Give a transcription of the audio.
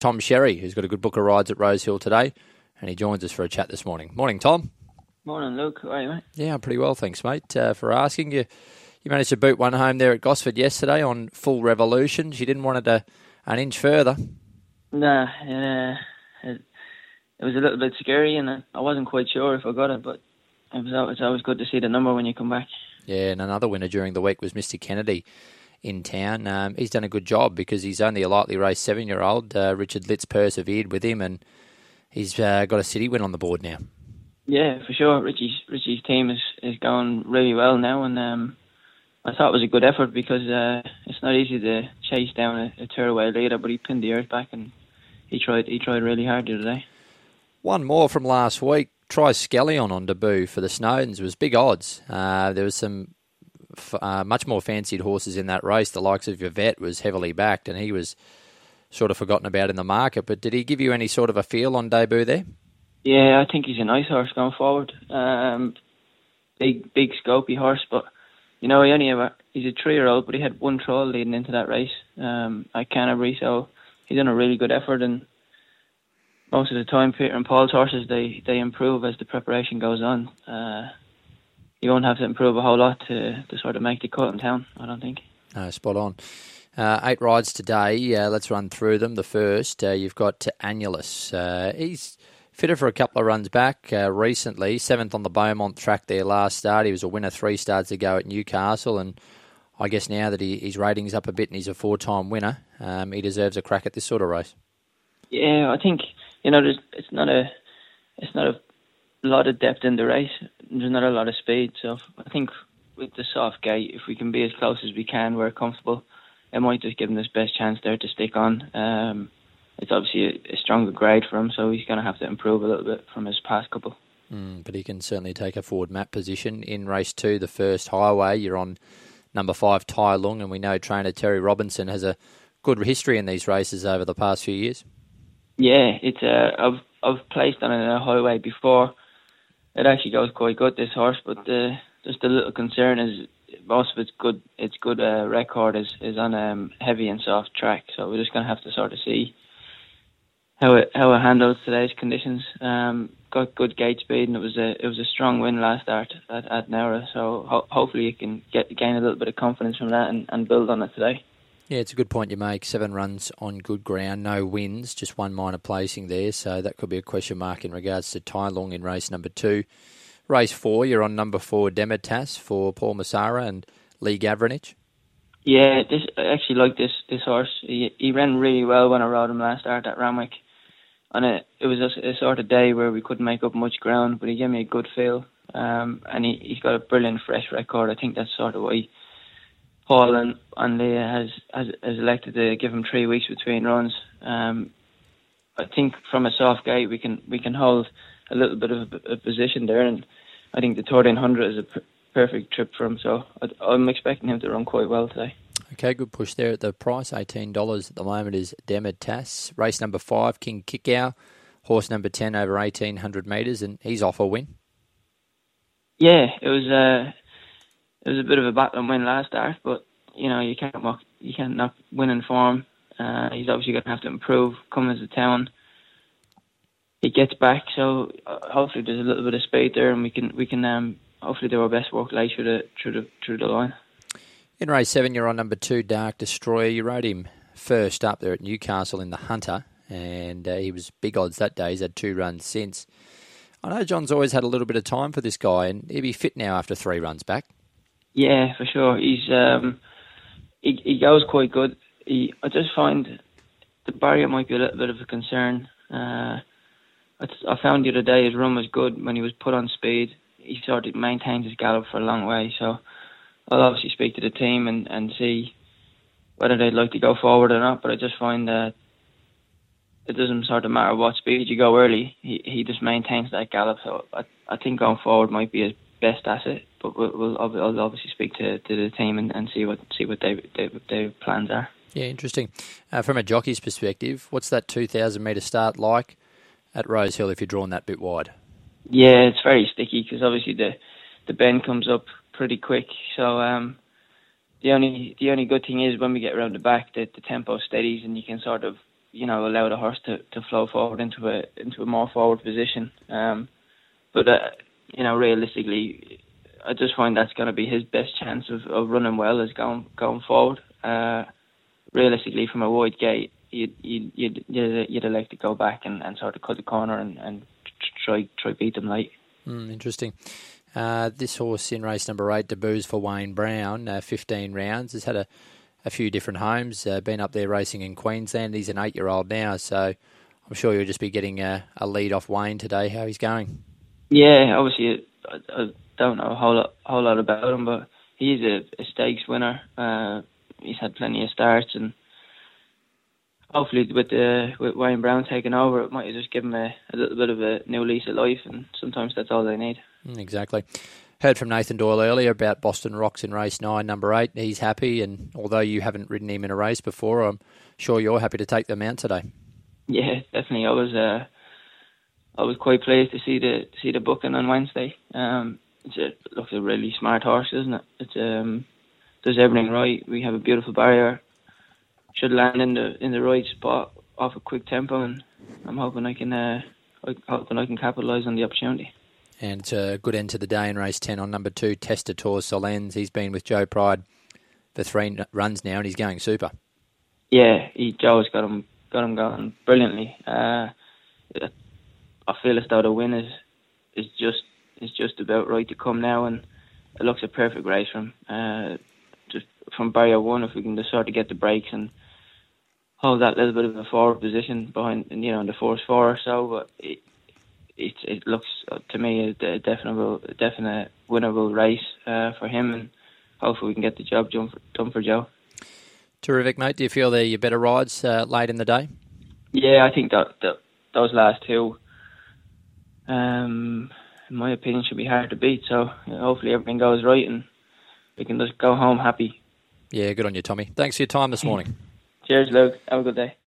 Tom Sherry, who's got a good book of rides at Rosehill today, and he joins us for a chat this morning. Morning, Tom. Morning, Luke. How are you, mate? Yeah, I'm pretty well, thanks, mate, uh, for asking. You you managed to boot one home there at Gosford yesterday on full revolutions. You didn't want it a, an inch further. Nah, uh, it, it was a little bit scary, and I wasn't quite sure if I got it, but it was, always, always good to see the number when you come back. Yeah, and another winner during the week was Mr. Kennedy in town. Um, he's done a good job because he's only a lightly raced seven year old. Uh, Richard Litt persevered with him, and he's uh, got a city win on the board now. Yeah, for sure. Richie's Richie's team is, is going really well now, and um, I thought it was a good effort because uh, it's not easy to chase down a, a tearaway leader, but he pinned the earth back and he tried he tried really hard the other day. One more from last week. Try Scallion on debut for the Snowdens was big odds. Uh, there was some uh, much more fancied horses in that race. The likes of Yvette was heavily backed, and he was sort of forgotten about in the market. But did he give you any sort of a feel on debut there? Yeah, I think he's a nice horse going forward. Um, big, big, scopy horse, but you know he only a, he's a three-year-old, but he had one trial leading into that race um, at Canterbury, so he's done a really good effort. And most of the time, Peter and Paul's horses they they improve as the preparation goes on. Uh, you won't have to improve a whole lot to, to sort of make the cut in town, I don't think. No, spot on. Uh, eight rides today. Uh, let's run through them. The first, uh, you've got Annulus. Uh, he's fitted for a couple of runs back uh, recently. Seventh on the Beaumont track there last start. He was a winner three starts ago at Newcastle, and I guess now that he, his rating's up a bit and he's a four-time winner, um, he deserves a crack at this sort of race. Yeah, I think you know, it's not a it's not a lot of depth in the race. There's not a lot of speed, so I think with the soft gate, if we can be as close as we can, we're comfortable. It might just give him his best chance there to stick on. Um, it's obviously a, a, stronger grade for him, so he's going to have to improve a little bit from his past couple. Mm, but he can certainly take a forward map position in race two, the first highway. You're on number five, Tai Lung, and we know trainer Terry Robinson has a good history in these races over the past few years. Yeah, it's uh, I've I've placed on a highway before it actually goes quite good this horse, but just a little concern is most of its good its good uh, record is is on um, heavy and soft track. So we're just gonna have to sort of see how it how it handles today's conditions. Um, got good gate speed and it was a it was a strong win last start at, at Nowra. So ho- hopefully you can get gain a little bit of confidence from that and, and build on it today. Yeah, it's a good point you make. Seven runs on good ground, no wins, just one minor placing there. So that could be a question mark in regards to Tai Lung in race number two. Race four, you're on number four, Demitas for Paul Messara and Leah Gavranich. Yeah, this I actually like this this horse. He, he ran really well when I rode him last start at Randwick. And it, it was a, a, sort of day where we couldn't make up much ground, but he gave me a good feel. Um, and he, he's got a brilliant fresh record. I think that's sort of why Paul and, and Leah has, has, has elected to give him three weeks between runs. Um, I think from a soft gate we can we can hold a little bit of a, a position there, and I think the 1300 is a p- perfect trip for him. So I, am expecting him to run quite well today. Okay, good push there at the price. Eighteen dollars at the moment is Demitas. Race number five, King Kickow. Horse number ten over eighteen hundred metres, and he's off a win. Yeah, it was. Uh, it was a bit of a battle and win last start, but you know you can't walk, you can't not win in form. Uh, he's obviously going to have to improve coming to town. He gets back, so uh, hopefully there's a little bit of speed there, and we can we can um, hopefully do our best work late through the through the through the line. In race seven, you're on number two, Dark Destroyer. You rode him first up there at Newcastle in the Hunter, and uh, he was big odds that day. He's had two runs since. I know John's always had a little bit of time for this guy, and he'll be fit now after three runs back. Yeah, for sure. He's um, he he goes quite good. He, I just find the barrier might be a little bit of a concern. Uh, I, I found the other day his run was good when he was put on speed. He sort of maintained his gallop for a long way. So I'll obviously speak to the team and, and see whether they'd like to go forward or not. But I just find that it doesn't sort of matter what speed you go early. He he just maintains that gallop. So I I think going forward might be his best asset but we'll, we'll I'll obviously speak to, to the team and, and see what see what they, they, their plans are. Yeah, interesting. Uh, from a jockey's perspective, what's that 2,000 metre start like at Rosehill if you're drawn that bit wide? Yeah, it's very sticky because obviously the the bend comes up pretty quick. So um, the only the only good thing is when we get around the back, that the tempo steadies and you can sort of you know allow the horse to, to flow forward into a into a more forward position. Um, but uh, you know, realistically, I just find that's going to be his best chance of, of running well is going going forward. Uh, realistically, from a wide gate, you'd you'd you'd, you'd, elect to go back and, and sort of cut the corner and, and try try beat them late. Mm, interesting. Uh, this horse in race number eight debuts for Wayne Brown, uh, 15 rounds. Has had a, a few different homes, uh, been up there racing in Queensland. He's an eight year old now, so I'm sure you'll just be getting a, a lead off Wayne today. How he's going? Yeah, obviously, I, I don't know a whole lot, whole lot about him, but he's a, a stakes winner. Uh, he's had plenty of starts and hopefully with the with Wayne Brown taking over, it might just give him a, a little bit of a new lease of life, and sometimes that's all they need. Mm, exactly. Heard from Nathan Doyle earlier about Boston Rocks in race nine, number eight. He's happy, and although you haven't ridden him in a race before, I'm sure you're happy to take them out today. Yeah, definitely. I was uh, I was quite pleased to see the see the booking on Wednesday. Um, it's a, it looks a really smart horse, isn't it? It's um, does everything right. We have a beautiful barrier should land in the in the right spot off a quick tempo, and I'm hoping I can uh, hoping I can capitalise on the opportunity. And it's a good end to the day in race ten on number two, Testator Solens. He's been with Joe Pride for three runs now, and he's going super. Yeah, he, Joe's got him got him going brilliantly. Uh, I feel as though the win is is just is just about right to come now, and it looks a perfect race from. Uh, just from barrier one, if we can just sort of get the breaks and hold that little bit of a forward position behind, you know, in the force four or so. But it, it, it looks uh, to me a definite, a definite winnable race uh, for him, and hopefully we can get the job done for, done for Joe. Terrific, mate. Do you feel they're your better rides uh, late in the day? Yeah, I think that, that those last two, um, in my opinion, should be hard to beat. So hopefully everything goes right and we can just go home happy. Yeah, good on you, Tommy. Thanks for your time this morning. Cheers, Luke. Have a good day.